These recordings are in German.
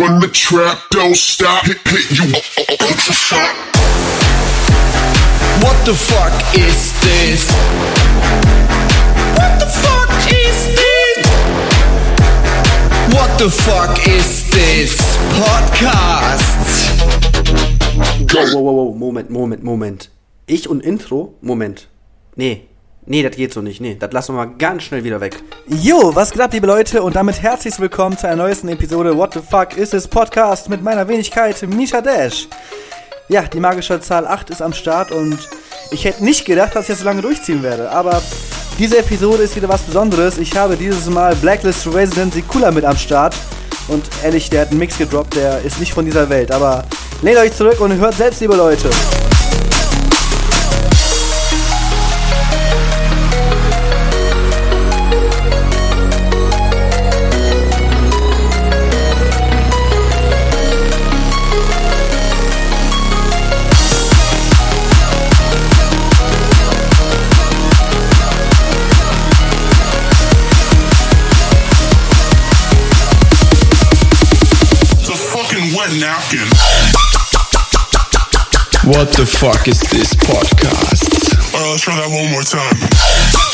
Run the trap, don't stop, hit, hit you. Ultra shot. What the fuck is this? What the fuck is this? What the fuck is this Podcast? Wow, wow, wow, wow, Moment, Moment, Moment. Ich und Intro? Moment. Nee. Nee, das geht so nicht. Nee, das lassen wir mal ganz schnell wieder weg. Jo, was geht ab, liebe Leute, und damit herzlich willkommen zu einer neuesten Episode What the fuck is this Podcast mit meiner Wenigkeit Misha Dash. Ja, die magische Zahl 8 ist am Start und ich hätte nicht gedacht, dass ich das so lange durchziehen werde, aber diese Episode ist wieder was Besonderes. Ich habe dieses Mal Blacklist Resident Sikula mit am Start und ehrlich, der hat einen Mix gedroppt, der ist nicht von dieser Welt, aber lehnt euch zurück und hört selbst, liebe Leute. Napkin. What the fuck is this podcast? Alright, let's try that one more time.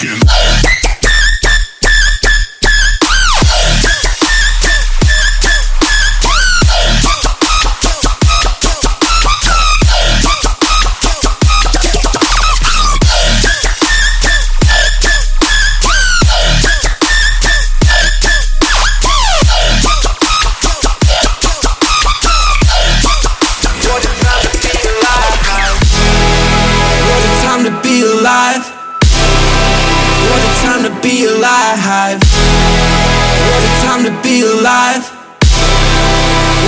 skin. Time to be alive.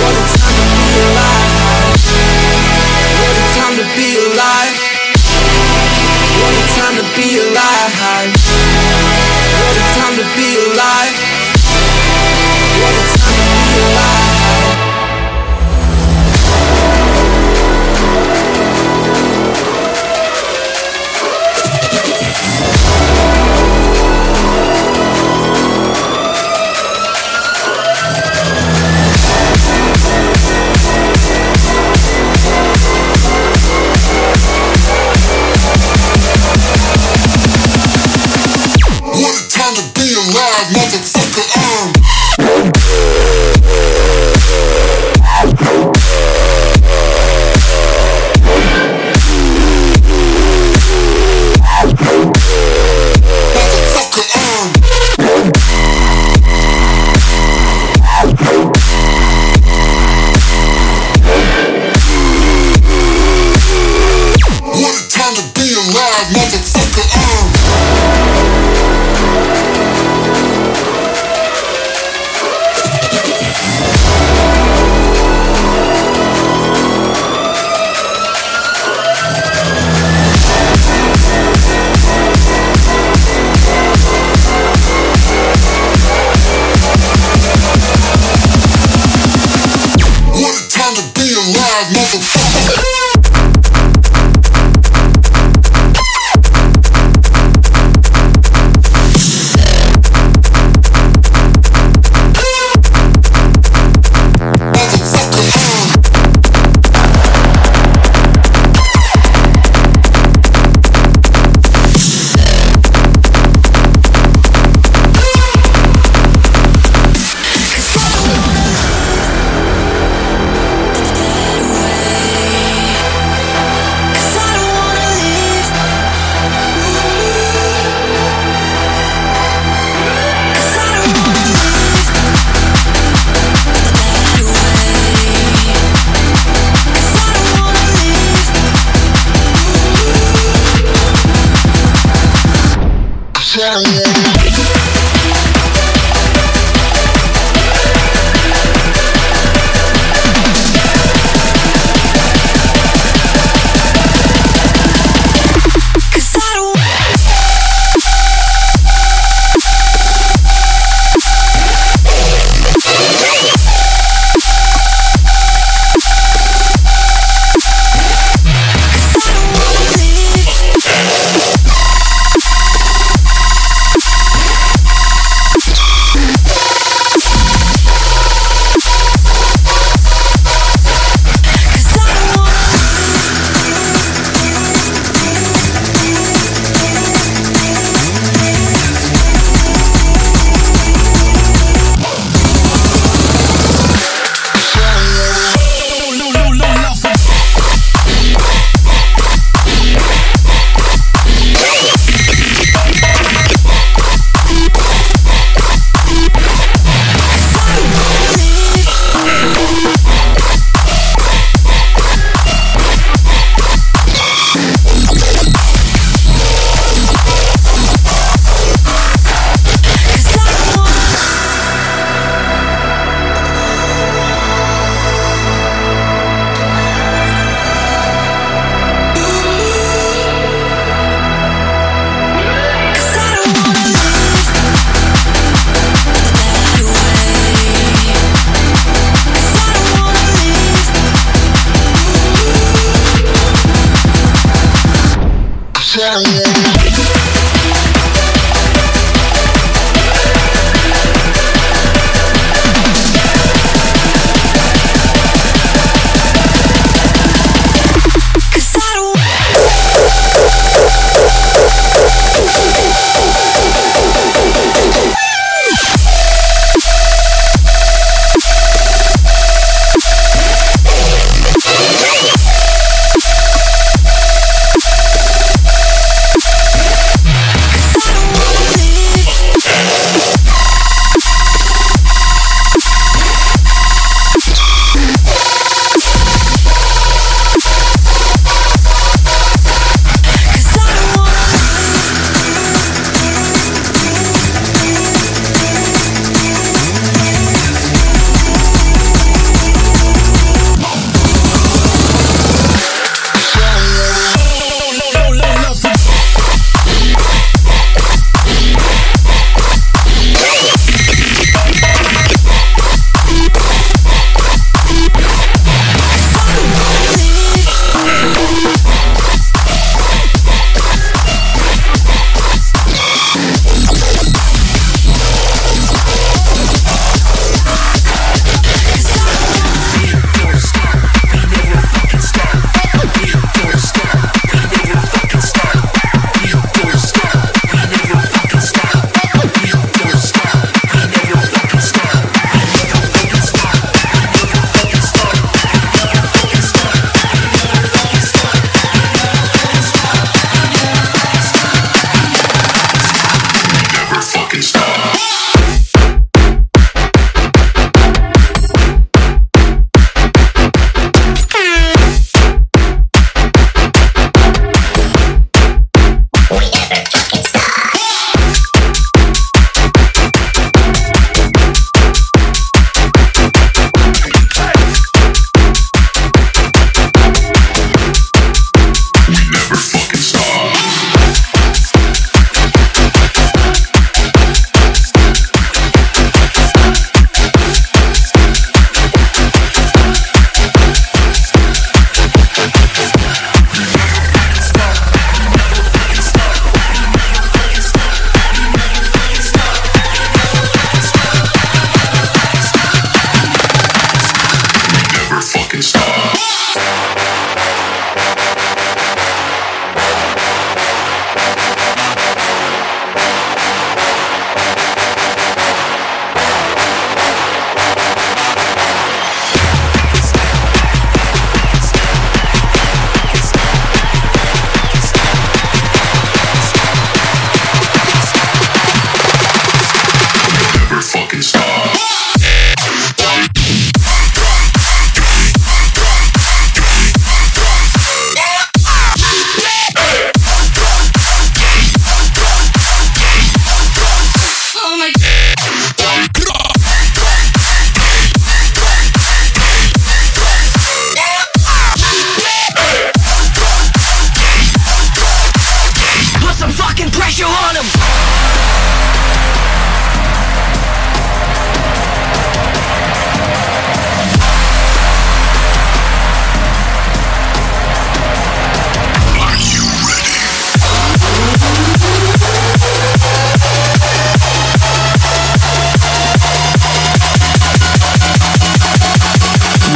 What a time to be alive. What a time to be alive. What a time to be alive. What a time to be alive.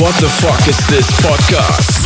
What the fuck is this podcast?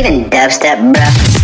Even dubstep, bruh.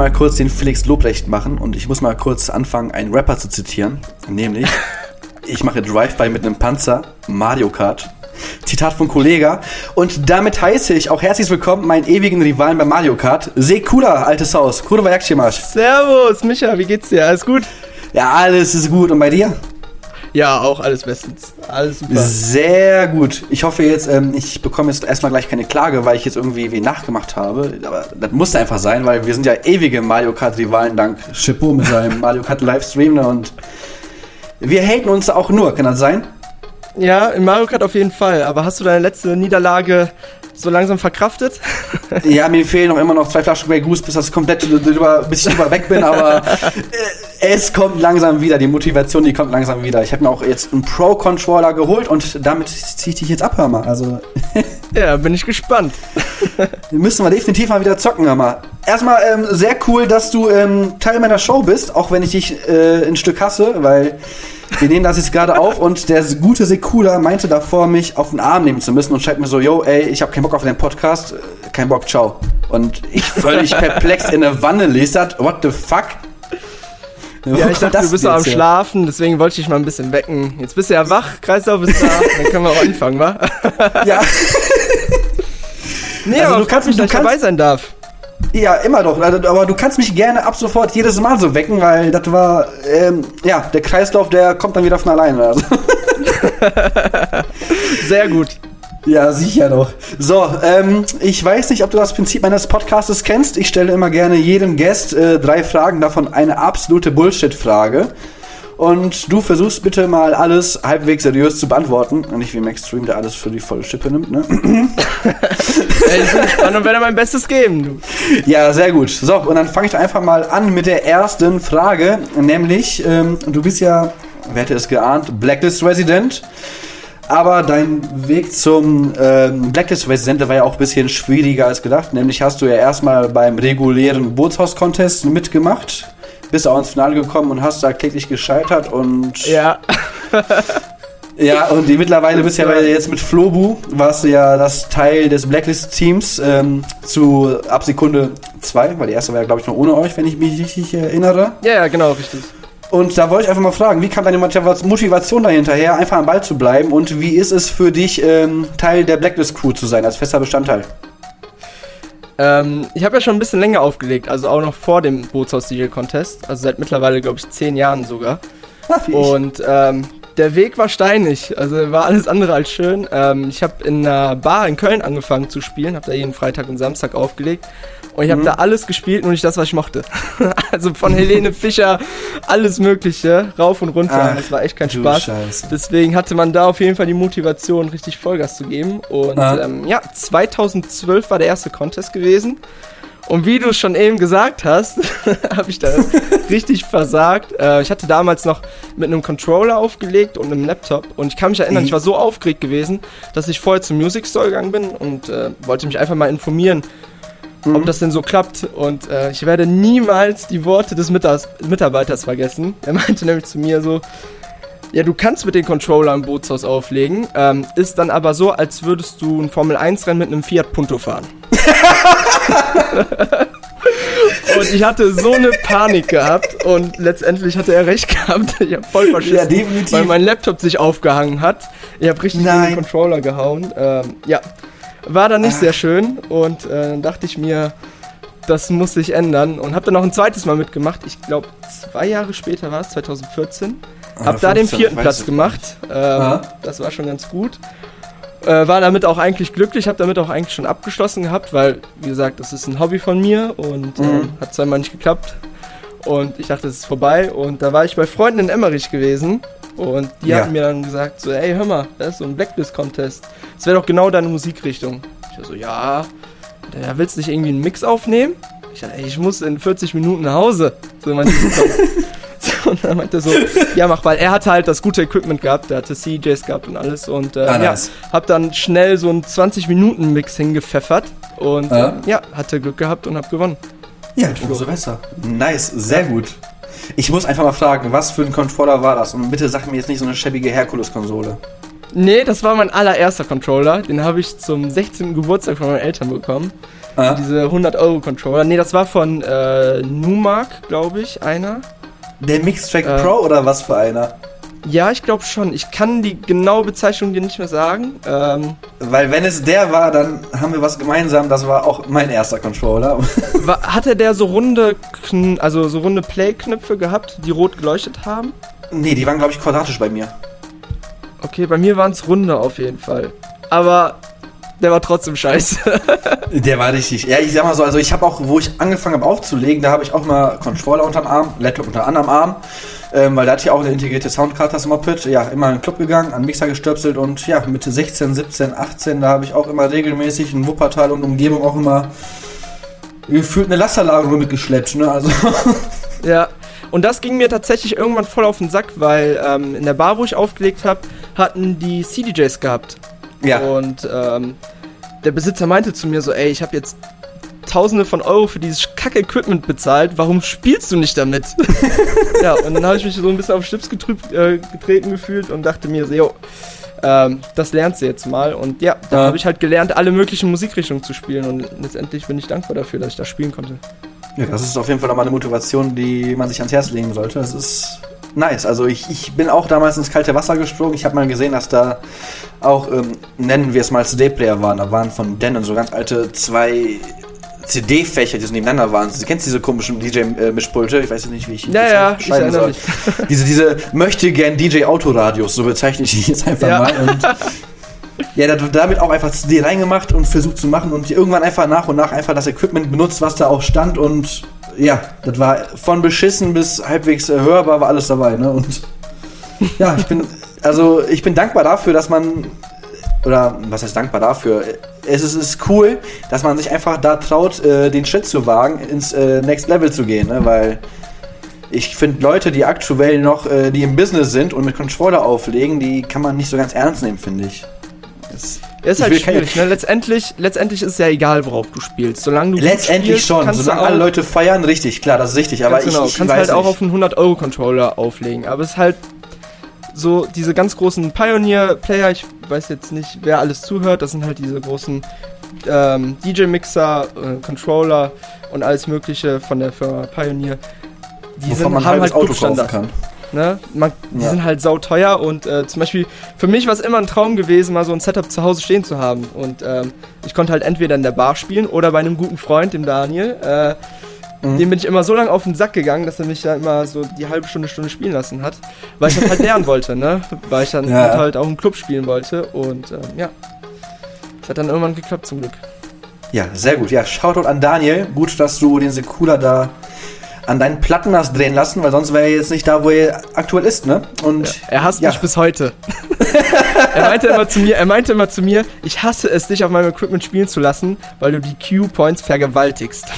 Einmal kurz den Felix Lobrecht machen und ich muss mal kurz anfangen, einen Rapper zu zitieren. Nämlich, ich mache Drive-By mit einem Panzer, Mario Kart. Zitat von Kollega. Und damit heiße ich auch herzlich willkommen meinen ewigen Rivalen bei Mario Kart. Sekula, altes Haus. Kurwa jak się masz? Servus, Micha, wie geht's dir? Alles gut? Ja, alles ist gut. Und bei dir? Ja, auch alles bestens. Alles super. Sehr gut. Ich hoffe jetzt, ähm, ich bekomme jetzt erstmal gleich keine Klage, weil ich jetzt irgendwie wen nachgemacht habe. Aber das musste einfach sein, weil wir sind ja ewige Mario Kart-Rivalen dank Chapeau mit seinem Mario Kart Livestream. Und wir haten uns auch nur, kann das sein? Ja, in Mario Kart auf jeden Fall. Aber hast du deine letzte Niederlage so langsam verkraftet? Ja, mir fehlen noch immer noch zwei Flaschen Grey Goose, bis das komplett drüber, bis ich drüber weg bin, aber es kommt langsam wieder, die Motivation, die kommt langsam wieder. Ich habe mir auch jetzt einen Pro-Controller geholt und damit ziehe ich dich jetzt ab, hör mal. Also ja, bin ich gespannt. müssen wir definitiv mal wieder zocken, hör mal. Erstmal ähm, sehr cool, dass du ähm, Teil meiner Show bist, auch wenn ich dich äh, ein Stück hasse, weil wir nehmen das jetzt gerade auf und der gute Sekula meinte davor, mich auf den Arm nehmen zu müssen und schreibt mir so, yo, ey, ich habe keinen Bock auf den Podcast, äh, kein Bock, ciao. Und ich völlig perplex in der Wanne lese what the fuck? Ja, ich dachte, du bist noch am Schlafen, deswegen wollte ich dich mal ein bisschen wecken. Jetzt bist du ja wach, Kreislauf ist da, dann können wir auch anfangen, wa? Ja, Nee, Also aber du kannst mich, dass du dabei sein darf. ja, immer doch. Also, Aber du kannst mich gerne ab sofort jedes Mal so wecken, weil das war, ähm, ja, der Kreislauf, der kommt dann wieder von alleine. Also. Sehr gut. Ja, sicher doch. So, ähm, ich weiß nicht, ob du das Prinzip meines Podcastes kennst. Ich stelle immer gerne jedem Gast äh, drei Fragen, davon eine absolute Bullshit-Frage. Und du versuchst bitte mal alles halbwegs seriös zu beantworten. Nicht wie Max Stream, der alles für die volle Schippe nimmt, ne? Ich bin gespannt und werde mein Bestes geben. Du. Ja, sehr gut. So, und dann fange ich einfach mal an mit der ersten Frage. Nämlich, ähm, du bist ja, wer hätte es geahnt, Blacklist-Resident. Aber dein Weg zum ähm, Blacklist-Resident war ja auch ein bisschen schwieriger als gedacht. Nämlich hast du ja erstmal beim regulären Bootshaus-Contest mitgemacht. Bist auch ins Finale gekommen und hast da kläglich gescheitert und Ja. ja, und die mittlerweile bist ja jetzt mit Flobu, warst du ja das Teil des Blacklist-Teams ähm, zu ab Sekunde 2, weil die erste war ja, glaube ich, noch ohne euch, wenn ich mich richtig erinnere. Ja, ja, genau, richtig. Und da wollte ich einfach mal fragen, wie kam deine Motiva- Motivation dahinterher, einfach am Ball zu bleiben und wie ist es für dich, ähm, Teil der Blacklist-Crew zu sein, als fester Bestandteil? Ähm, ich habe ja schon ein bisschen länger aufgelegt, also auch noch vor dem Bootshaus-Siegel-Contest. Also seit mittlerweile, glaube ich, zehn Jahren sogar. Ach. Und ähm, der Weg war steinig, also war alles andere als schön. Ähm, ich habe in einer Bar in Köln angefangen zu spielen, habe da jeden Freitag und Samstag aufgelegt. Und ich habe da alles gespielt, nur nicht das, was ich mochte. also von Helene Fischer, alles Mögliche, rauf und runter. Ach, das war echt kein Spaß. Scheiße. Deswegen hatte man da auf jeden Fall die Motivation, richtig Vollgas zu geben. Und Ah. ähm, ja, 2012 war der erste Contest gewesen. Und wie du es schon eben gesagt hast, habe ich da richtig versagt. Äh, ich hatte damals noch mit einem Controller aufgelegt und einem Laptop. Und ich kann mich erinnern, Mhm. ich war so aufgeregt gewesen, dass ich vorher zum Music Store gegangen bin und äh, wollte mich einfach mal informieren, Mhm. ob das denn so klappt. Und äh, ich werde niemals die Worte des Mitas Mitarbeiters vergessen. Er meinte nämlich zu mir so, ja, du kannst mit den Controller im Bootshaus auflegen, ähm, ist dann aber so, als würdest du ein Formel-1-Rennen mit einem Fiat Punto fahren. und ich hatte so eine Panik gehabt und letztendlich hatte er recht gehabt. Ich habe voll verschissen, Ja, definitiv. weil mein Laptop sich aufgehangen hat. Ich habe richtig Nein. den Controller gehauen. Ähm, ja, war dann nicht sehr schön und äh, dann dachte ich mir, das muss sich ändern und habe dann noch ein zweites Mal mitgemacht. Ich glaube, zwei Jahre später war es, 2014. Hab da den 15, vierten Platz gemacht. Ähm, Aha. das war schon ganz gut. Äh, war damit auch eigentlich glücklich, habe damit auch eigentlich schon abgeschlossen gehabt, weil, wie gesagt, das ist ein Hobby von mir und Mhm. ähm, hat zweimal nicht geklappt. Und ich dachte, es ist vorbei. Und da war ich bei Freunden in Emmerich gewesen. Und die Ja. hatten mir dann gesagt, so, ey, hör mal, da ist so ein Blacklist-Contest. Das wäre doch genau deine Musikrichtung. Ich war so, ja, ja, willst du nicht irgendwie einen Mix aufnehmen? Ich dachte, ey, ich muss in 40 Minuten nach Hause. So. So, und dann meinte er so, ja, mach, weil er hatte halt das gute Equipment gehabt, der hatte CJs gehabt und alles und äh, Ah, ja, hab dann schnell so einen 20-Minuten-Mix hingepfeffert und Ja. äh, ja, hatte Glück gehabt und hab gewonnen. Ja, umso besser. Nice, sehr gut. Ich muss einfach mal fragen, was für ein Controller war das? Und bitte sag mir jetzt nicht so eine schäbige Herkules-Konsole. Nee, das war mein allererster Controller. Den habe ich zum 16. Geburtstag von meinen Eltern bekommen. Ah. Diese 100-Euro-Controller. Nee, das war von äh, Numark, glaube ich, einer. Der Mixtrack Äh. Pro oder was für einer? Ja, ich glaube schon. Ich kann die genaue Bezeichnung dir nicht mehr sagen. Ähm, Weil wenn es der war, dann haben wir was gemeinsam. Das war auch mein erster Controller. war, hatte der so runde, Kn also so runde Play-Knöpfe gehabt, die rot geleuchtet haben? nee, die waren glaube ich quadratisch bei mir. Okay, bei mir waren es runde auf jeden Fall. Aber der war trotzdem scheiße. Der war richtig. Ja, ich sag mal so, also ich habe auch, wo ich angefangen habe aufzulegen, da habe ich auch mal Controller unterm Arm, Laptop unter anderem Arm, ähm, weil da hatte ich auch eine integrierte Soundkarte, das Moped. Ja, immer in den Club gegangen, an den Mixer gestöpselt und ja, Mitte 16, 17, 18, da habe ich auch immer regelmäßig in Wuppertal und Umgebung auch immer gefühlt eine Lasterladung mitgeschleppt, ne? Also Ja, und das ging mir tatsächlich irgendwann voll auf den Sack, weil ähm, in der Bar, wo ich aufgelegt habe, hatten die CDJs gehabt. Ja. Und ähm, der Besitzer meinte zu mir so, ey, ich habe jetzt Tausende von Euro für dieses Kack-Equipment bezahlt, warum spielst du nicht damit? ja, und dann habe ich mich so ein bisschen auf Schlips getrübt, äh, getreten gefühlt und dachte mir so, jo, ähm, das lernst du jetzt mal. Und ja, da Ja. habe ich halt gelernt, alle möglichen Musikrichtungen zu spielen und letztendlich bin ich dankbar dafür, dass ich das spielen konnte. Ja, das ist auf jeden Fall nochmal eine Motivation, die man sich ans Herz legen sollte. Das ist nice. Also ich, ich bin auch damals ins kalte Wasser gesprungen. Ich habe mal gesehen, dass da auch, ähm, nennen wir es mal CD-Player waren. Da waren von Denon so ganz alte zwei CD-Fächer, die so nebeneinander waren. Du kennst diese komischen DJ-Mischpulte? Ich weiß nicht, wie ich Ja, das ja, ich erinnere soll. mich. Diese, diese möchte gern DJ-Autoradios, so bezeichne ich die jetzt einfach Ja. mal. Und ja, da- damit auch einfach CD reingemacht und versucht zu machen und irgendwann einfach nach und nach einfach das Equipment benutzt, was da auch stand und ja, das war von beschissen bis halbwegs äh, hörbar, war alles dabei, ne? Und ja, ich bin, also ich bin dankbar dafür, dass man, oder was heißt dankbar dafür? Es ist, ist cool, dass man sich einfach da traut, äh, den Schritt zu wagen, ins äh, Next Level zu gehen, ne? Weil ich finde Leute, die aktuell noch, äh, die im Business sind und mit Controller auflegen, die kann man nicht so ganz ernst nehmen, finde ich. Das, ist halt schwierig, ne? Letztendlich, letztendlich ist es ja egal, worauf du spielst. Solange du letztendlich spielst, schon, solange auch, alle Leute feiern, richtig, klar, das ist richtig, aber ganz ich, genau, ich kannst weiß halt auch nicht. auf einen 100-Euro-Controller auflegen. Aber es ist halt so diese ganz großen Pioneer-Player, ich weiß jetzt nicht, wer alles zuhört, das sind halt diese großen ähm, DJ-Mixer, äh, Controller und alles mögliche von der Firma Pioneer. Die wovon sind, man haben halt Auto kaufen kann. Ne? Man, die Ja. sind halt sauteuer und äh, zum Beispiel für mich war es immer ein Traum gewesen, mal so ein Setup zu Hause stehen zu haben. Und ähm, ich konnte halt entweder in der Bar spielen oder bei einem guten Freund, dem Daniel. Äh, Mhm. Dem bin ich immer so lange auf den Sack gegangen, dass er mich da immer so die halbe Stunde, Stunde spielen lassen hat. Weil ich das halt lernen wollte, ne? Weil ich dann Ja. halt auch im Club spielen wollte. Und ähm, ja. Das hat dann irgendwann geklappt zum Glück. Ja, sehr gut. Ja, Shoutout an Daniel. Gut, dass du den Sekula da an deinen Platten hast drehen lassen, weil sonst wäre er jetzt nicht da, wo er aktuell ist, ne? Und Er hasst Ja. mich bis heute. er meinte immer zu mir, er meinte immer zu mir, ich hasse es, dich auf meinem Equipment spielen zu lassen, weil du die Q-Points vergewaltigst.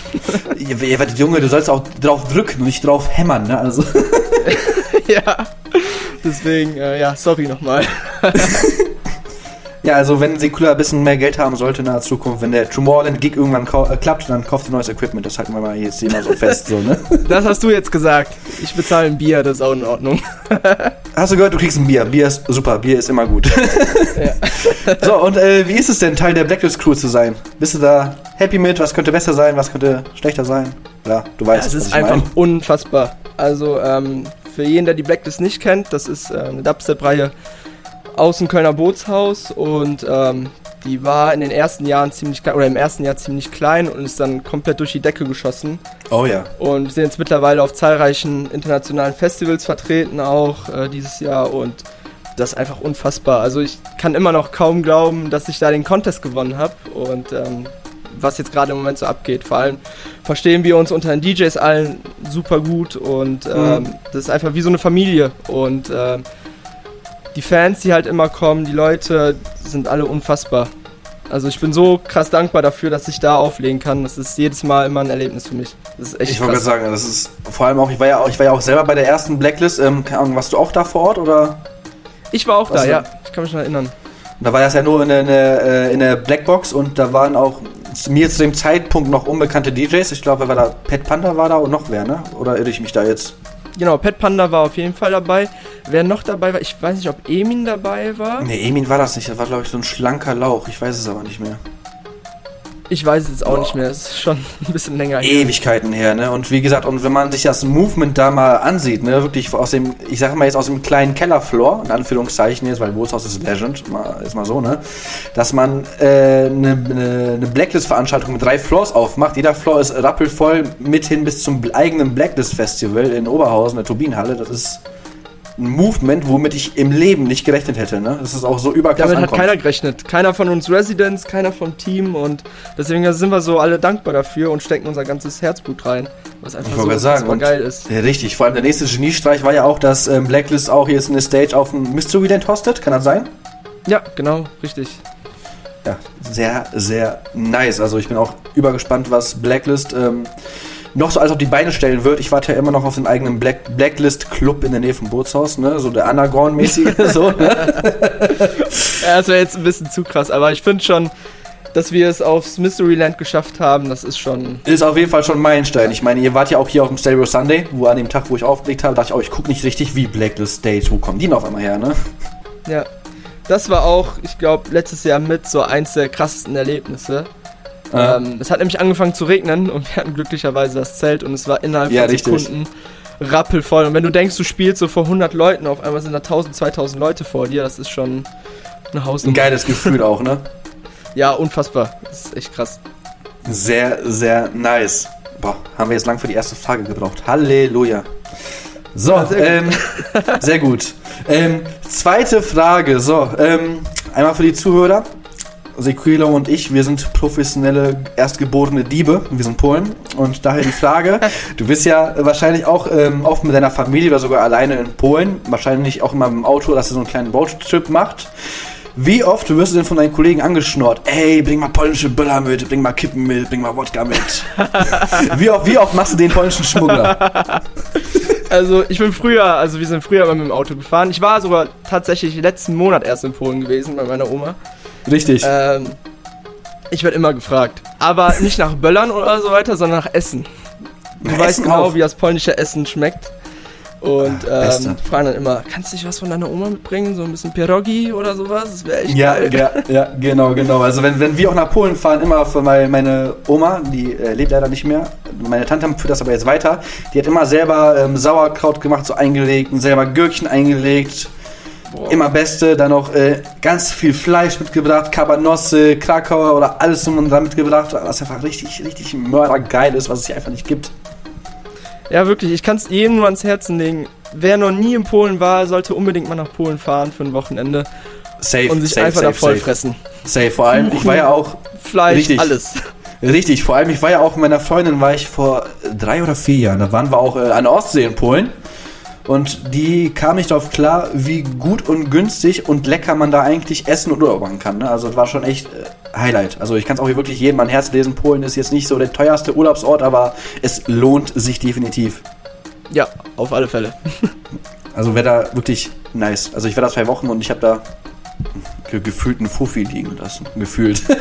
Ja, ja, Junge, du sollst auch drauf drücken und nicht drauf hämmern, ne? Also. ja. Deswegen, äh, ja, sorry nochmal. Ja, also wenn Sekula ein bisschen mehr Geld haben sollte in der Zukunft, wenn der Tomorrowland Gig irgendwann äh, klappt, dann kauft ihr neues Equipment. Das halten wir mal jetzt hier mal so fest, so, ne? Das hast du jetzt gesagt. Ich bezahle ein Bier, das ist auch in Ordnung. Hast du gehört, du kriegst ein Bier. Bier ist super, Bier ist immer gut. So, und äh, wie ist es denn, Teil der Blacklist Crew zu sein? Bist du da happy mit? Was könnte besser sein? Was könnte schlechter sein? Ja, du weißt, Das was ist einfach mein. unfassbar. Also, ähm, für jeden, der die Blacklist nicht kennt, das ist äh, eine Dubstep-Reihe aus dem Kölner Bootshaus und ähm, die war in den ersten Jahren ziemlich oder im ersten Jahr ziemlich klein und ist dann komplett durch die Decke geschossen. Oh ja. Und wir sind jetzt mittlerweile auf zahlreichen internationalen Festivals vertreten, auch äh, dieses Jahr. Und das ist einfach unfassbar. Also ich kann immer noch kaum glauben, dass ich da den Contest gewonnen habe. Und ähm, was jetzt gerade im Moment so abgeht. Vor allem verstehen wir uns unter den DJs allen super gut. Und ähm, das ist einfach wie so eine Familie. Und ähm, die Fans, die halt immer kommen, die Leute sind alle unfassbar. Also ich bin so krass dankbar dafür, dass ich da auflegen kann. Das ist jedes Mal immer ein Erlebnis für mich. Das ist echt Ich wollte gerade sagen, das ist vor allem auch, ich war ja auch, ich war ja auch selber bei der ersten Blacklist. Ähm, keine Ahnung, warst du auch da vor Ort oder? Ich war auch Was da, ja. Ich kann mich noch erinnern. Da war das ja nur in der, in der, äh, Blackbox und da waren auch zu mir zu dem Zeitpunkt noch unbekannte DJs. Ich glaube, wer war da? Pet Panda war da und noch wer, ne? Oder irre ich mich da jetzt? Genau, Pet Panda war auf jeden Fall dabei. Wer noch dabei war, ich weiß nicht, ob Emin dabei war. Ne, Emin war das nicht. Das war, glaube ich, so ein schlanker Lauch. Ich weiß es aber nicht mehr. Ich weiß es jetzt auch nicht mehr. Das ist schon ein bisschen länger her. Ewigkeiten her, ne? Und wie gesagt, und wenn man sich das Movement da mal ansieht, ne, wirklich aus dem, ich sage mal jetzt aus dem kleinen Kellerfloor, in Anführungszeichen jetzt, weil Bootshaus ist Legend, mal, ist mal so, ne? Dass man eine äh, ne, ne, ne Blacklist-Veranstaltung mit drei Floors aufmacht. Jeder Floor ist rappelvoll mithin bis zum eigenen Blacklist-Festival in Oberhausen, der Turbinenhalle. Das ist ein Movement, womit ich im Leben nicht gerechnet hätte, ne? Das ist auch so überkrass Damit hat ankommt. keiner gerechnet. Keiner von uns Residents, keiner vom Team und deswegen sind wir so alle dankbar dafür und stecken unser ganzes Herzblut rein. Was einfach Ich so sagen, und, geil ist. Ja, richtig. Vor allem der nächste Geniestreich war ja auch, dass ähm, Blacklist auch jetzt eine Stage auf dem Mystery Land hostet. Kann das sein? Ja, genau, richtig. Ja, sehr, sehr nice. Also ich bin auch übergespannt, was Blacklist ähm, noch so alles auf die Beine stellen wird. Ich warte ja immer noch auf den eigenen Black Blacklist Club in der Nähe vom Bootshaus, ne? So der Underground-mäßige, so, ne? Ja, das wäre jetzt ein bisschen zu krass, aber ich finde schon, dass wir es aufs Mysteryland geschafft haben, das ist schon. Ist auf jeden Fall schon ein Meilenstein. Ich meine, ihr wart ja auch hier auf dem Stereo Sunday, wo an dem Tag, wo ich aufgelegt habe, dachte ich, oh, ich gucke nicht richtig, wie Blacklist Stage, wo kommen die denn auf einmal her, ne? Ja. Das war auch, ich glaube, letztes Jahr mit so eins der krassesten Erlebnisse. Ja. Ähm, es hat nämlich angefangen zu regnen und wir hatten glücklicherweise das Zelt und es war innerhalb Ja, von richtig. Sekunden rappelvoll. Und wenn du denkst, du spielst so vor 100 Leuten, auf einmal sind da 1000, 2000 Leute vor dir, das ist schon eine Ein Hausnummer. geiles Gefühl auch, ne? Ja, unfassbar. Das ist echt krass. Sehr, sehr nice. Boah, haben wir jetzt lang für die erste Frage gebraucht. Halleluja. So, sehr gut. ähm, sehr gut. Ähm, zweite Frage. So, ähm, einmal für die Zuhörer. Sequilo und ich, wir sind professionelle, erstgeborene Diebe. Wir sind Polen. Und daher die Frage: Du bist ja wahrscheinlich auch ähm, oft mit deiner Familie oder sogar alleine in Polen. Wahrscheinlich auch immer im Auto, dass ihr so einen kleinen Roadtrip macht. Wie oft wirst du denn von deinen Kollegen angeschnort? Ey, bring mal polnische Böller mit, bring mal Kippen mit, bring mal Wodka mit. wie, oft, wie oft machst du den polnischen Schmuggler? Also ich bin früher, also wir sind früher mal mit dem Auto gefahren. Ich war sogar tatsächlich letzten Monat erst in Polen gewesen bei meiner Oma. Richtig. Ähm, ich werde immer gefragt. Aber nicht nach Böllern oder so weiter, sondern nach Essen. Du Nach weißt genau, auch. wie das polnische Essen schmeckt. Und Beste. ähm, fragen dann immer, kannst du nicht was von deiner Oma mitbringen? So ein bisschen Pierogi oder sowas? Das wäre echt Ja, geil. ja, ja, genau, genau. Also wenn, wenn wir auch nach Polen fahren, immer für meine, meine Oma, die äh, lebt leider nicht mehr, meine Tante führt das aber jetzt weiter, die hat immer selber ähm, Sauerkraut gemacht, so eingelegt und selber Gürkchen eingelegt. Immer Beste, dann noch äh, ganz viel Fleisch mitgebracht, Kabanosse, Krakauer oder alles drum und dran mitgebracht, was einfach richtig, richtig mördergeil ist, was es hier einfach nicht gibt. Ja, wirklich, ich kann es jedem nur ans Herzen legen. Wer noch nie in Polen war, sollte unbedingt mal nach Polen fahren für ein Wochenende Safe, und sich safe, einfach safe, da voll safe. fressen. Safe, vor allem, ich war ja auch Fleisch, Richtig. alles. Richtig, vor allem, ich war ja auch mit meiner Freundin, war ich vor äh, drei oder vier Jahren, da waren wir auch äh, an der Ostsee in Polen. Und die kam nicht darauf klar, wie gut und günstig und lecker man da eigentlich essen und Urlaub machen kann. Ne? Also das war schon echt äh, Highlight. Also ich kann es auch hier wirklich jedem an Herz lesen. Polen ist jetzt nicht so der teuerste Urlaubsort, aber es lohnt sich definitiv. Ja, auf alle Fälle. Also wäre da wirklich nice. Also ich war da zwei Wochen und ich habe da ge gefühlt einen Fuffi liegen lassen. Gefühlt.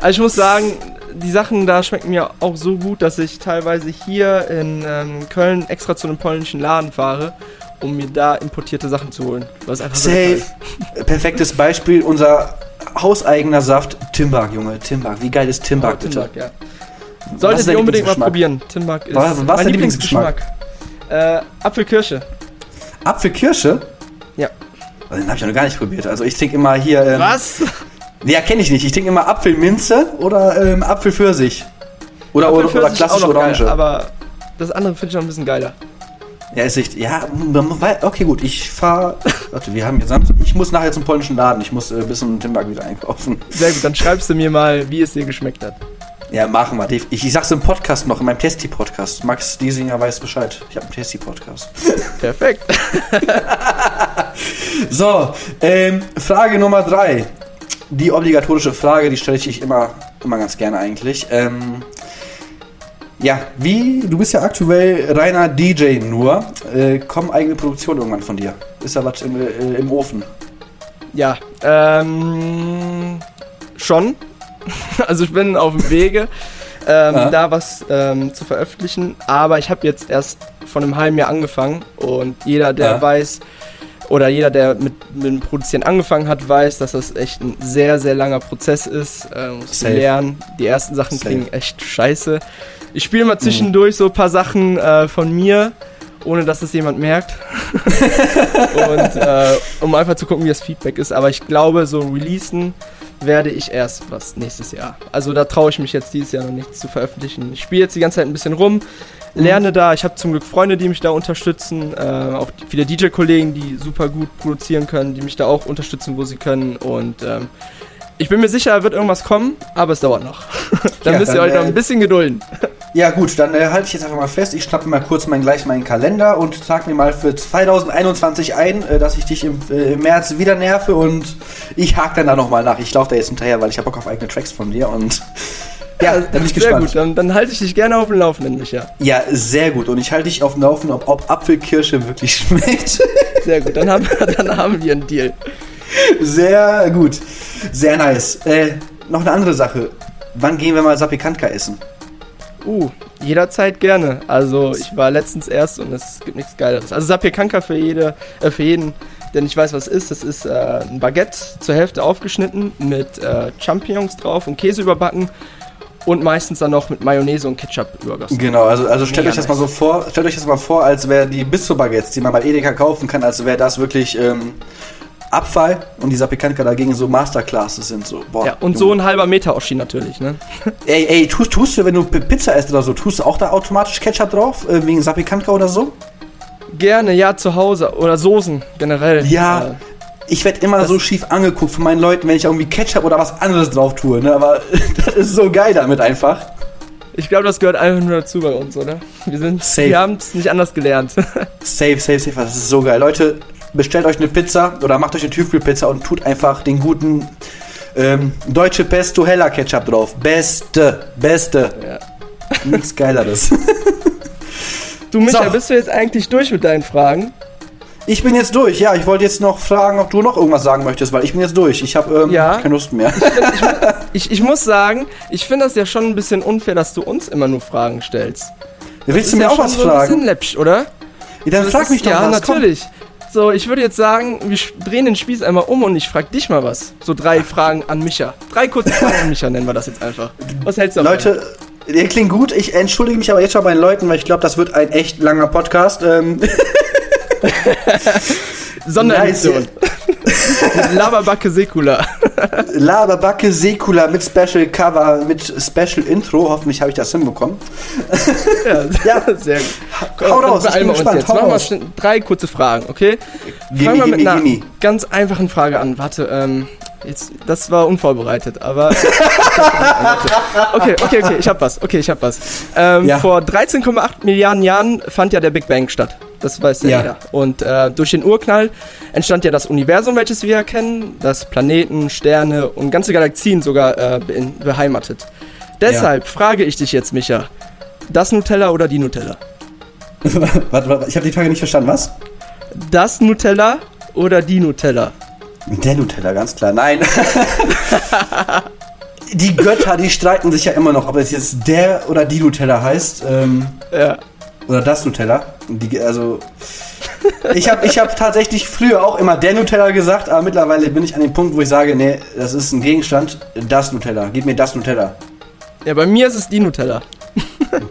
Also ich muss sagen, die Sachen da schmecken mir auch so gut, dass ich teilweise hier in ähm, Köln extra zu einem polnischen Laden fahre, um mir da importierte Sachen zu holen. Was einfach so Safe. Perfektes Beispiel, unser hauseigener Saft, Timbak, Junge, Timbak. Wie geil ist Timbak, ist. bitte? Timbak, ja. Solltet ist ihr unbedingt mal probieren. Timbak ist Was- was ist mein dein Lieblingsgeschmack. Äh, Apfelkirsche. Apfelkirsche? Ja. Also, Den habe ich noch gar nicht probiert. Also ich trinke immer hier. Ähm, Was? Ja, kenne ich nicht. Ich trinke immer Apfelminze oder ähm, Apfelpfirsich. Oder, oder, oder auch noch Orange. Geil, aber das andere finde ich noch ein bisschen geiler. ja, ist echt. Ja, okay, gut. Ich fahre. Warte, wir haben jetzt. Ich muss nachher zum polnischen Laden. Ich muss äh, bis zum Timbak wieder einkaufen. Sehr gut, dann schreibst du mir mal, wie es dir geschmeckt hat. Ja, machen wir. Ich, ich sag's im Podcast noch, in meinem Testi-Podcast. Max Diesinger weiß Bescheid. Ich habe einen Testi-Podcast. Perfekt. so, ähm, Frage Nummer drei. Die obligatorische Frage, die stelle ich dich immer, immer ganz gerne eigentlich. Ähm, ja, wie, du bist ja aktuell reiner DJ nur. Äh, kommen eigene Produktionen irgendwann von dir? Ist da was im, äh, im Ofen? Ja, ähm, schon. Also ich bin auf dem Wege, ähm, Ja. da was ähm, zu veröffentlichen. Aber ich habe jetzt erst vor einem halben Jahr angefangen und jeder, der Ja. weiß oder jeder, der mit, mit dem Produzieren angefangen hat, weiß, dass das echt ein sehr, sehr langer Prozess ist. Äh, muss lernen. Die ersten Sachen Safe. klingen echt scheiße. Ich spiele mal zwischendurch so ein paar Sachen äh, von mir, ohne dass es jemand merkt. und äh, um einfach zu gucken, wie das Feedback ist. Aber ich glaube, so releasen werde ich erst was nächstes Jahr. Also da traue ich mich jetzt dieses Jahr noch nichts zu veröffentlichen. Ich spiele jetzt die ganze Zeit ein bisschen rum, lerne da. Ich habe zum Glück Freunde, die mich da unterstützen. Äh, auch viele DJ-Kollegen, die super gut produzieren können, die mich da auch unterstützen, wo sie können. Und ähm, ich bin mir sicher, da wird irgendwas kommen, aber es dauert noch. da Ja, müsst ihr dann, euch noch äh, ein bisschen gedulden. Ja gut, dann äh, halte ich jetzt einfach mal fest. Ich schnappe mal kurz meinen, gleich meinen Kalender und trage mir mal für 2021 ein, äh, dass ich dich im, äh, im März wieder nerve und ich hake dann da nochmal nach. Ich laufe da jetzt hinterher, weil ich habe Bock auf eigene Tracks von dir und ja, dann bin ich Sehr gespannt. gut, dann, dann halte ich dich gerne auf dem Laufenden, Micha. Ja, sehr gut. Und ich halte dich auf dem Laufenden, ob, ob Apfelkirsche wirklich schmeckt. Sehr gut, dann haben, dann haben wir einen Deal. Sehr gut. Sehr nice. Äh, noch eine andere Sache. Wann gehen wir mal Sapikantka essen? Uh, jederzeit gerne. Also ich war letztens erst und es gibt nichts Geileres. Also Sapiekanka für jede, äh, für jeden, der nicht weiß, was es ist. Das ist äh, ein Baguette zur Hälfte aufgeschnitten mit äh, Champignons drauf und Käse überbacken und meistens dann noch mit Mayonnaise und Ketchup übergossen. Genau, also, also stellt Mega euch das nice. mal so vor, stellt euch das mal vor, als wäre die Bistro-Baguettes, die man bei Edeka kaufen kann, als wäre das wirklich ähm, Abfall und die Sapikantka dagegen so Masterclasses sind. So, boah, Ja, und so ein halber Meter Oschi natürlich, ne? Ey, ey, tust, tust du, wenn du Pizza isst oder so, tust du auch da automatisch Ketchup drauf, äh, wegen Sapikantka oder so? Gerne, ja, zu Hause. Oder Soßen generell. Ja, Äh, ich werde immer so schief angeguckt von meinen Leuten, wenn ich irgendwie Ketchup oder was anderes drauf tue, ne? Aber das ist so geil damit einfach. ich glaube, das gehört einfach nur dazu bei uns, oder? Wir, sind, Safe. wir haben es nicht anders gelernt. Safe, safe, safe. Das ist so geil. Leute, bestellt euch eine Pizza oder macht euch eine Tiefkühlpizza und tut einfach den guten ähm, deutsche Pesto Hella Ketchup drauf. Beste, beste. Ja. Nichts geileres. Du, Micha, So. bist du jetzt eigentlich durch mit deinen Fragen? Ich bin jetzt durch. Ja, ich wollte jetzt noch fragen, ob du noch irgendwas sagen möchtest, weil ich bin jetzt durch. Ich habe ähm, Ja. keine Lust mehr. Ich, ich muss sagen, ich finde das ja schon ein bisschen unfair, dass du uns immer nur Fragen stellst. Willst Das du mir ja auch was so ein bisschen fragen? läppsch, oder? Ja, dann Das frag ist- mich doch Ja, was. komm. natürlich. So, ich würde jetzt sagen, wir drehen den Spieß einmal um und ich frag dich mal was. So drei Fragen an Micha. Drei kurze Fragen an Micha nennen wir das jetzt einfach. Was hältst du davon? Leute, ihr klingt gut. Ich entschuldige mich aber jetzt schon bei den Leuten, weil ich glaube, das wird ein echt langer Podcast. Ähm, Sonderedition. Laberbacke Sekula. Laberbacke Sekula mit Special Cover, mit Special Intro. Hoffentlich habe ich das hinbekommen. ja, Ja. sehr gut. Hau Dann raus, ich bin wir gespannt. jetzt. Hau Machen wir raus. schnell drei kurze Fragen, okay? Gimme, Fangen wir mit gimme, einer gimme. ganz einfachen Frage an. Warte, ähm, jetzt, das war unvorbereitet, aber. okay, okay, okay, ich hab was. Okay, ich hab was. Ähm, Ja. Vor 13,8 Milliarden Jahren fand ja der Big Bang statt. Das weiß ja, Ja. jeder. Und äh, durch den Urknall entstand ja das Universum, welches wir kennen, das Planeten, Sterne und ganze Galaxien sogar äh, beheimatet. Deshalb frage ich dich jetzt, Micha, das Nutella oder die Nutella? Warte, warte, ich habe die Frage nicht verstanden. Was? Das Nutella oder die Nutella? Der Nutella, ganz klar. Nein. die Götter, die streiten sich ja immer noch, ob es jetzt der oder die Nutella heißt. Ähm, Ja. oder das Nutella. Die, also. Ich habe ich hab tatsächlich früher auch immer der Nutella gesagt, aber mittlerweile bin ich an dem Punkt, wo ich sage, nee, das ist ein Gegenstand. Das Nutella. Gib mir das Nutella. Ja, bei mir ist es die Nutella.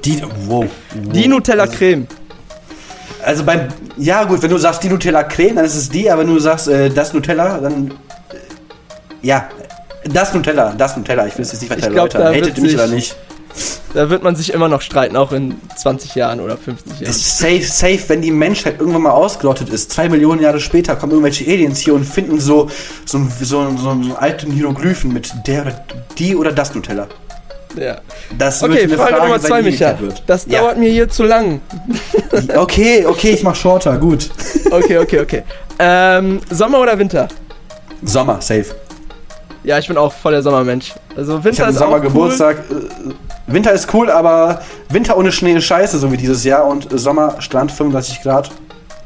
Die, wow. Die Nutella Creme. Also beim, ja gut, wenn du sagst die Nutella Creme, dann ist es die, aber wenn du sagst äh, das Nutella, dann, äh, ja, das Nutella, das Nutella. Ich will es jetzt nicht weiter Ich glaub, erläutern. da Hatet mich oder nicht? Da wird man sich immer noch streiten, auch in 20 Jahren oder 50 Jahren. Ist safe, safe, wenn die Menschheit irgendwann mal ausgerottet ist. Zwei Millionen Jahre später kommen irgendwelche Aliens hier und finden so, so, so, so, so einen alten Hieroglyphen mit der oder die oder das Nutella. Ja. Das Okay, wird eine Frage, Nummer sein, zwei, Micha. wird. Das Ja. dauert mir hier zu lang. Okay, okay, ich mach shorter, gut. Okay, okay, okay. Ähm, Sommer oder Winter? Sommer, safe. Ja, ich bin auch voll der Sommermensch. Also Ich Winter habe ist Sommer auch Geburtstag. Äh, Winter ist cool, aber Winter ohne Schnee ist scheiße, so wie dieses Jahr. Und äh, Sommer, Strand, 35 Grad.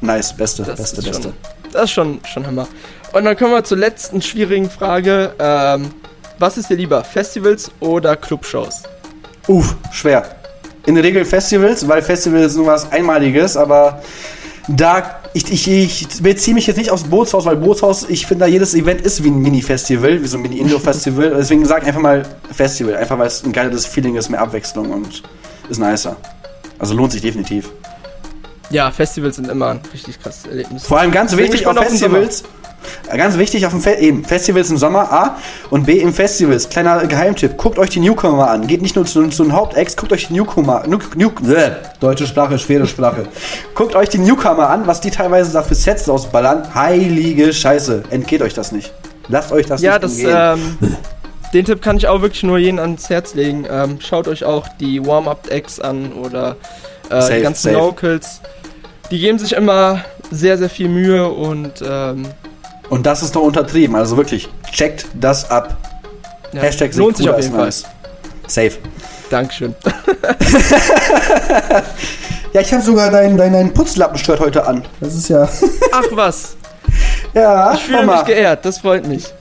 Nice, beste, Cool. Das beste, beste. schon, das ist schon, schon Hammer. Und dann kommen wir zur letzten schwierigen Frage. Ähm, was ist dir lieber, Festivals oder Clubshows? Uff, schwer. In der Regel Festivals, weil Festivals sind was Einmaliges, aber da, ich, ich, ich beziehe mich jetzt nicht aufs Bootshaus, weil Bootshaus, ich finde, da jedes Event ist wie ein Mini-Festival, wie so ein Mini-Indoor-Festival. Deswegen sage ich einfach mal Festival, einfach weil es ein geiles Feeling ist, mehr Abwechslung und ist nicer. Also lohnt sich definitiv. Ja, Festivals sind immer ein richtig krasses Erlebnis. Vor allem ganz wichtig auf auf Festivals. äh, Ganz wichtig auf dem Fe eben, Festivals im Sommer A und B im Festivals. Kleiner Geheimtipp, guckt euch die Newcomer an. Geht nicht nur zu, zu den Hauptex, guckt euch die Newcomer New, New, äh, Deutsche Sprache, schwere Sprache. guckt euch die Newcomer an, was die teilweise da für Sets ausballern. Heilige Scheiße. Entgeht euch das nicht. Lasst euch das Ja, nicht das, entgehen. ähm, den Tipp kann ich auch wirklich nur jedem ans Herz legen. Ähm, schaut euch auch die Warm-Up-Acts an oder äh, Safe, die ganzen safe. Locals. Die geben sich immer sehr, sehr viel Mühe und ähm, Und das ist doch untertrieben. Also wirklich, checkt das ab. ja, Hashtag lohnt sich auf jeden Fall. nice. Safe. Dankeschön. Ja, ich habe sogar dein, dein, dein Putzlappenshirt heute an. Das ist ja. Ach was, ja, ich fühle mich geehrt, das freut mich.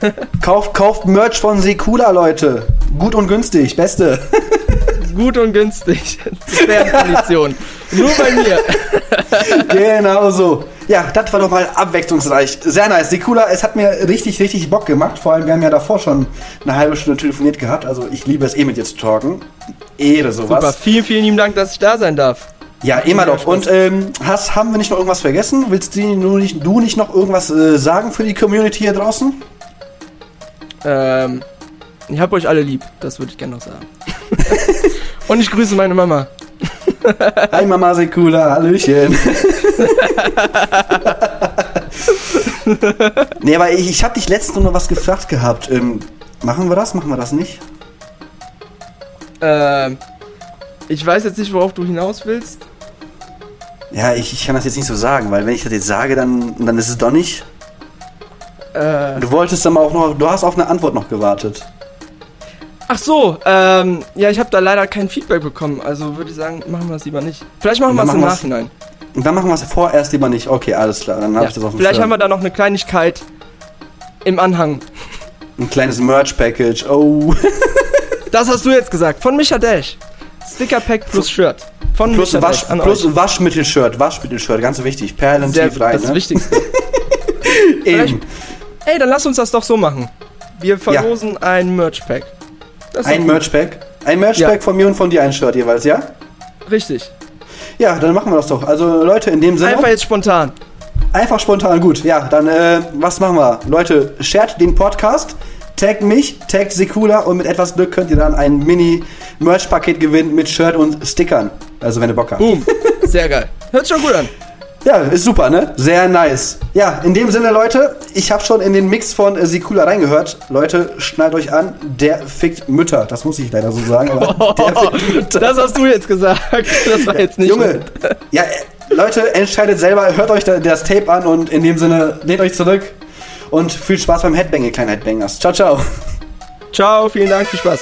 Kauft, kauft Merch von Sekula, Leute. Gut und günstig, beste. Gut und günstig. Konditionen. Nur bei mir. genau so. Ja, das war doch mal abwechslungsreich. Sehr nice. Sekula, es hat mir richtig, richtig Bock gemacht. Vor allem, wir haben ja davor schon eine halbe Stunde telefoniert gehabt. Also ich liebe es eh mit dir zu talken. Ehre sowas. Super, vielen, vielen lieben Dank, dass ich da sein darf. Ja, immer doch. Und ähm, hast, haben wir nicht noch irgendwas vergessen? Willst du nicht, du nicht noch irgendwas äh, sagen für die Community hier draußen? Ähm, ich hab euch alle lieb, das würde ich gerne noch sagen. und ich grüße meine Mama. Hi Mama Sekula, Hallöchen. nee, aber ich, ich habe dich letztens noch was gefragt gehabt. Ähm, machen wir das? Machen wir das nicht? Ähm, ich weiß jetzt nicht, worauf du hinaus willst. Ja, ich, ich kann das jetzt nicht so sagen, weil wenn ich das jetzt sage, dann, dann ist es doch nicht. Äh, Du wolltest dann auch noch, du hast auf eine Antwort noch gewartet. Ach so, ähm, ja, ich habe da leider kein Feedback bekommen, also würde ich sagen, machen wir es lieber nicht. Vielleicht machen wir es im Nachhinein. Und dann machen wir es vorerst lieber nicht. Okay, alles klar, dann habe Ja, ich das auf dem vielleicht Schirm. haben wir da noch eine Kleinigkeit im Anhang. Ein kleines Merch-Package. Oh. Das hast du jetzt gesagt, von Micha Dash. Sticker Pack plus Shirt. Von Plus, Micha Wasch, Dash plus. Waschmittelshirt. Waschmittelshirt, ganz wichtig. Perlen Sehr, tief rein. das ne? Wichtigste. Eben. Ey, dann lass uns das doch so machen. Wir verlosen ein Merch-Pack. Ein. Merch-Pack. Ein Merch-Pack Ja. von mir und von dir ein Shirt jeweils, ja? Richtig. Ja, dann machen wir das doch. Also Leute, in dem Sinne. Einfach jetzt spontan. Einfach spontan gut. Ja, dann, äh, was machen wir? Leute, shared den Podcast, taggt mich, taggt Sekula und mit etwas Glück könnt ihr dann ein Mini-Merch-Paket gewinnen mit Shirt und Stickern. Also, wenn ihr Bock habt. Boom. Sehr geil. Hört schon gut an. Ja, ist super, ne? Sehr nice. Ja, in dem Sinne, Leute, ich habe schon in den Mix von äh, Sekula reingehört. Leute, schnallt euch an, der fickt Mütter. Das muss ich leider so sagen, aber der fickt Mütter. Das hast du jetzt gesagt. Das war jetzt nicht. Junge, ja, Leute, entscheidet selber, hört euch da, das Tape an und in dem Sinne, lehnt euch zurück und viel Spaß beim Headbang, ihr kleinen Headbangers. Ciao, ciao. Ciao, vielen Dank, viel Spaß.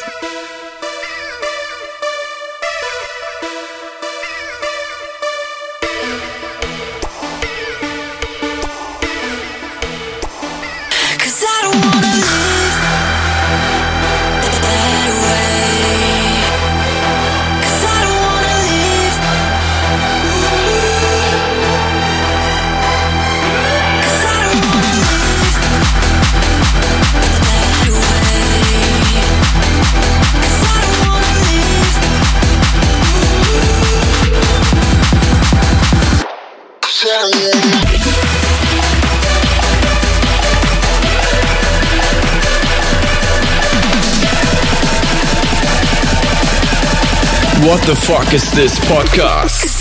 What the fuck is this podcast?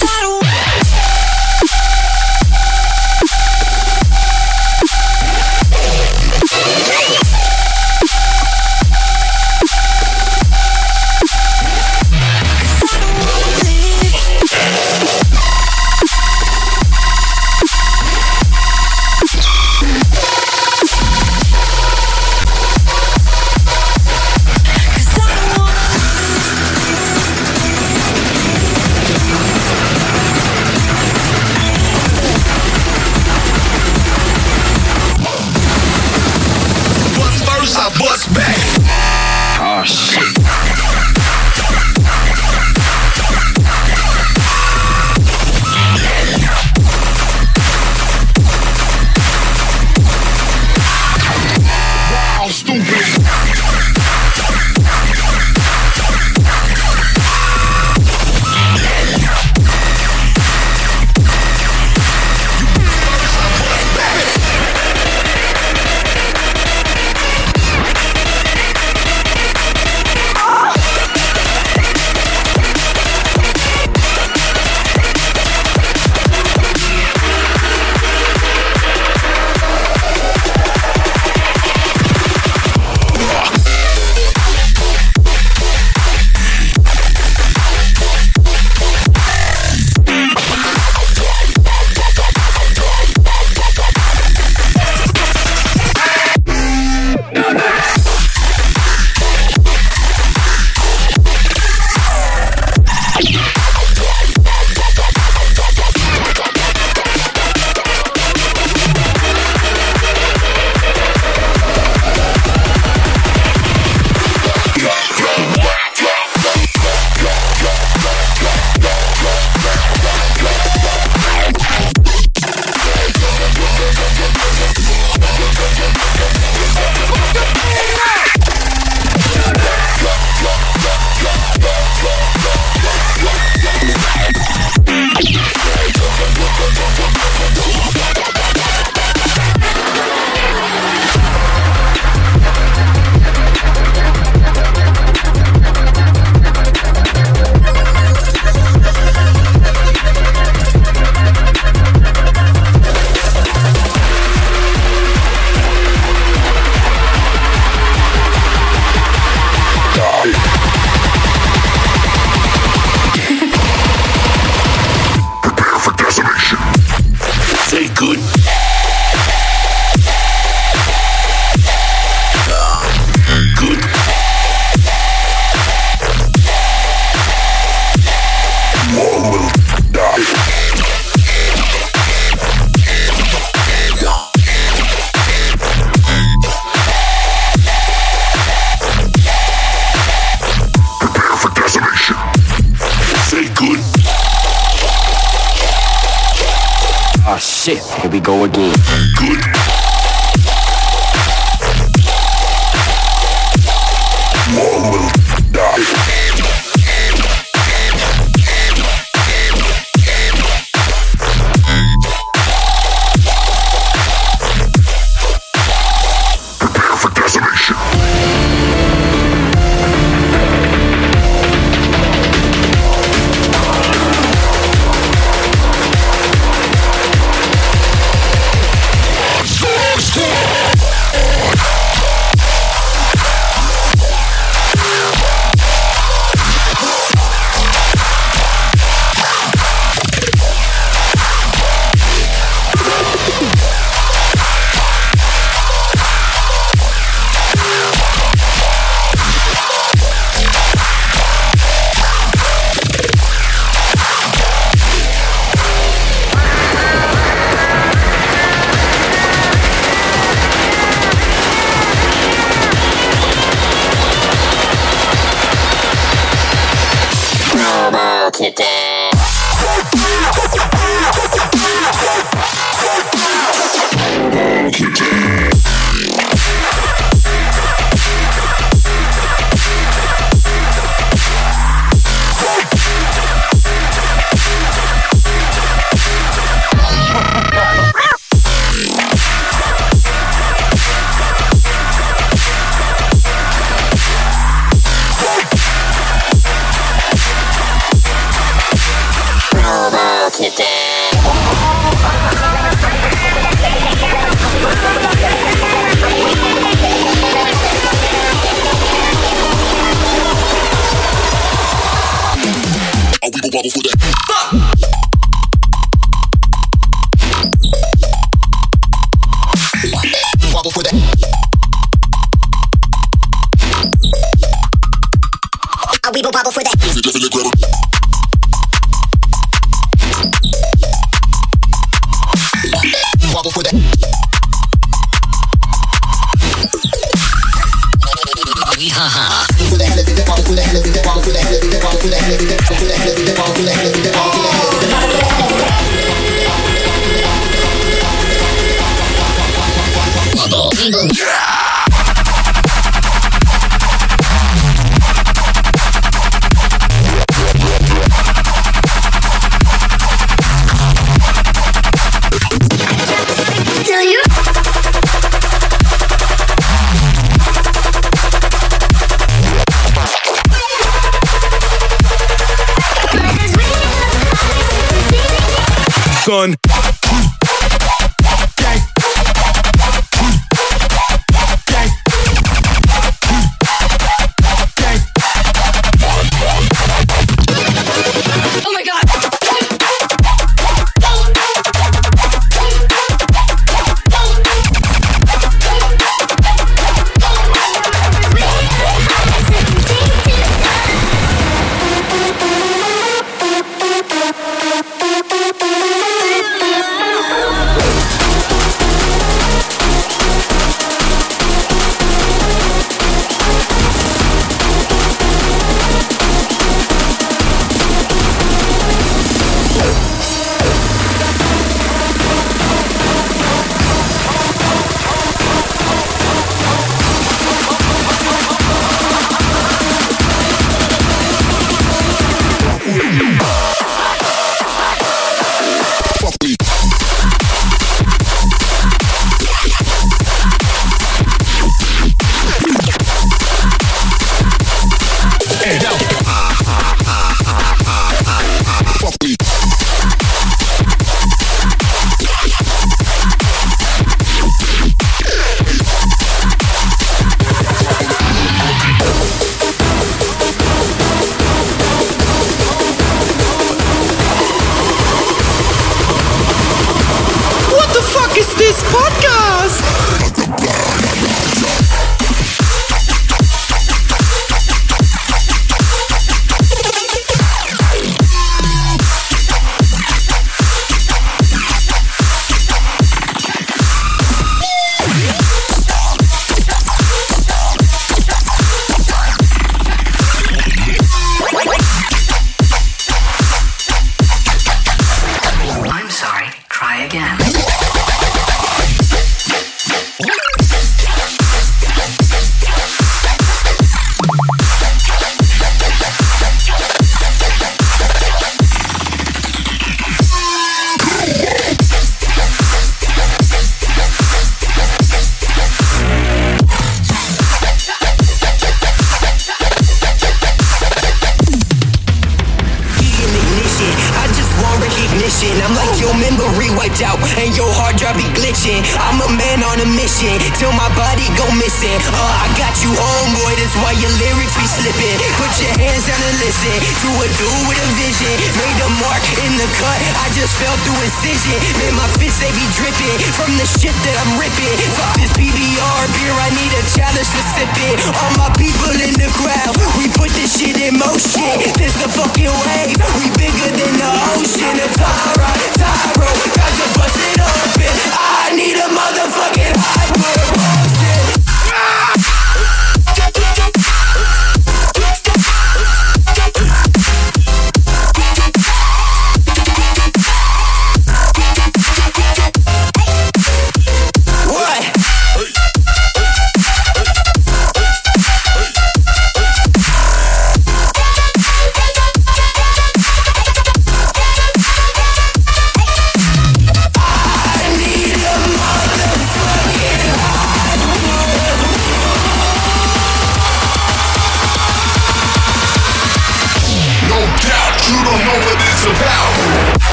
About.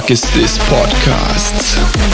Fuck is this podcast?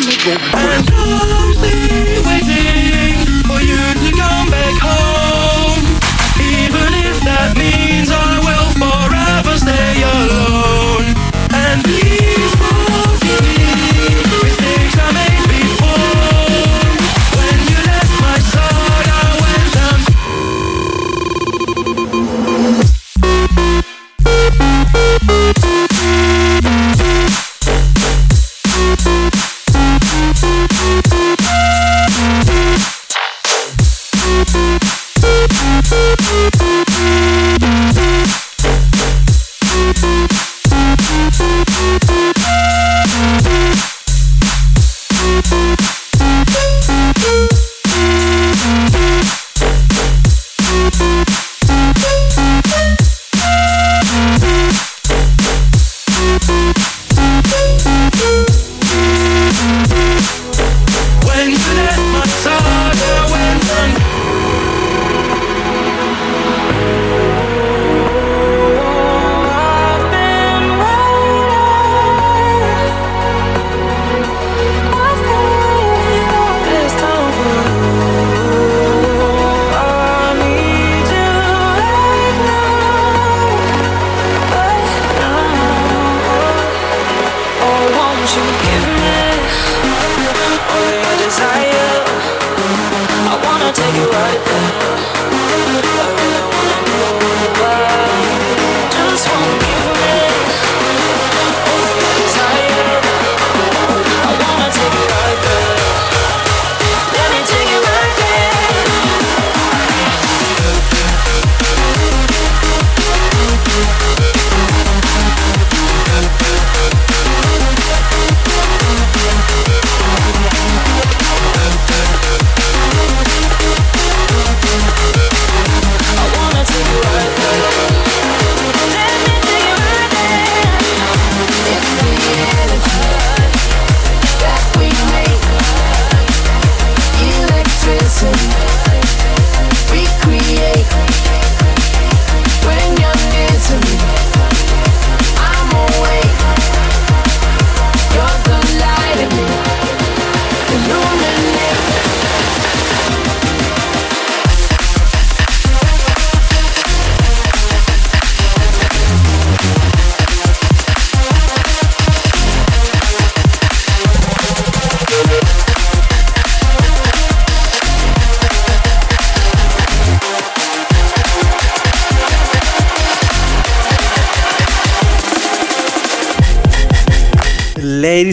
got me going crazy. I'm.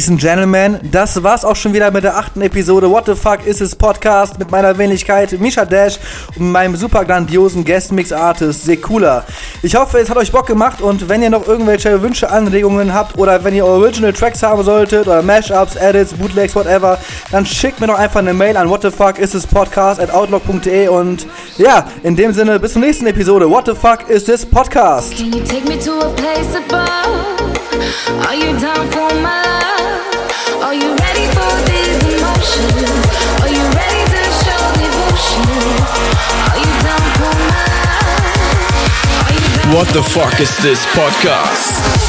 Ladies and Gentlemen, das war's auch schon wieder mit der achten Episode What the Fuck is this Podcast mit meiner Wenigkeit Misha Dash und meinem super grandiosen Guest Mix Artist Sekula. Ich hoffe, es hat euch Bock gemacht und wenn ihr noch irgendwelche Wünsche, Anregungen habt oder wenn ihr Original Tracks haben solltet oder Mashups, Edits, Bootlegs, whatever, dann schickt mir doch einfach eine Mail an what the fuck is this podcast at outlook.de und ja, in dem Sinne, bis zur nächsten Episode What the fuck is this Podcast? Can you take me to a place above? Are you down for my love? What the fuck is this podcast?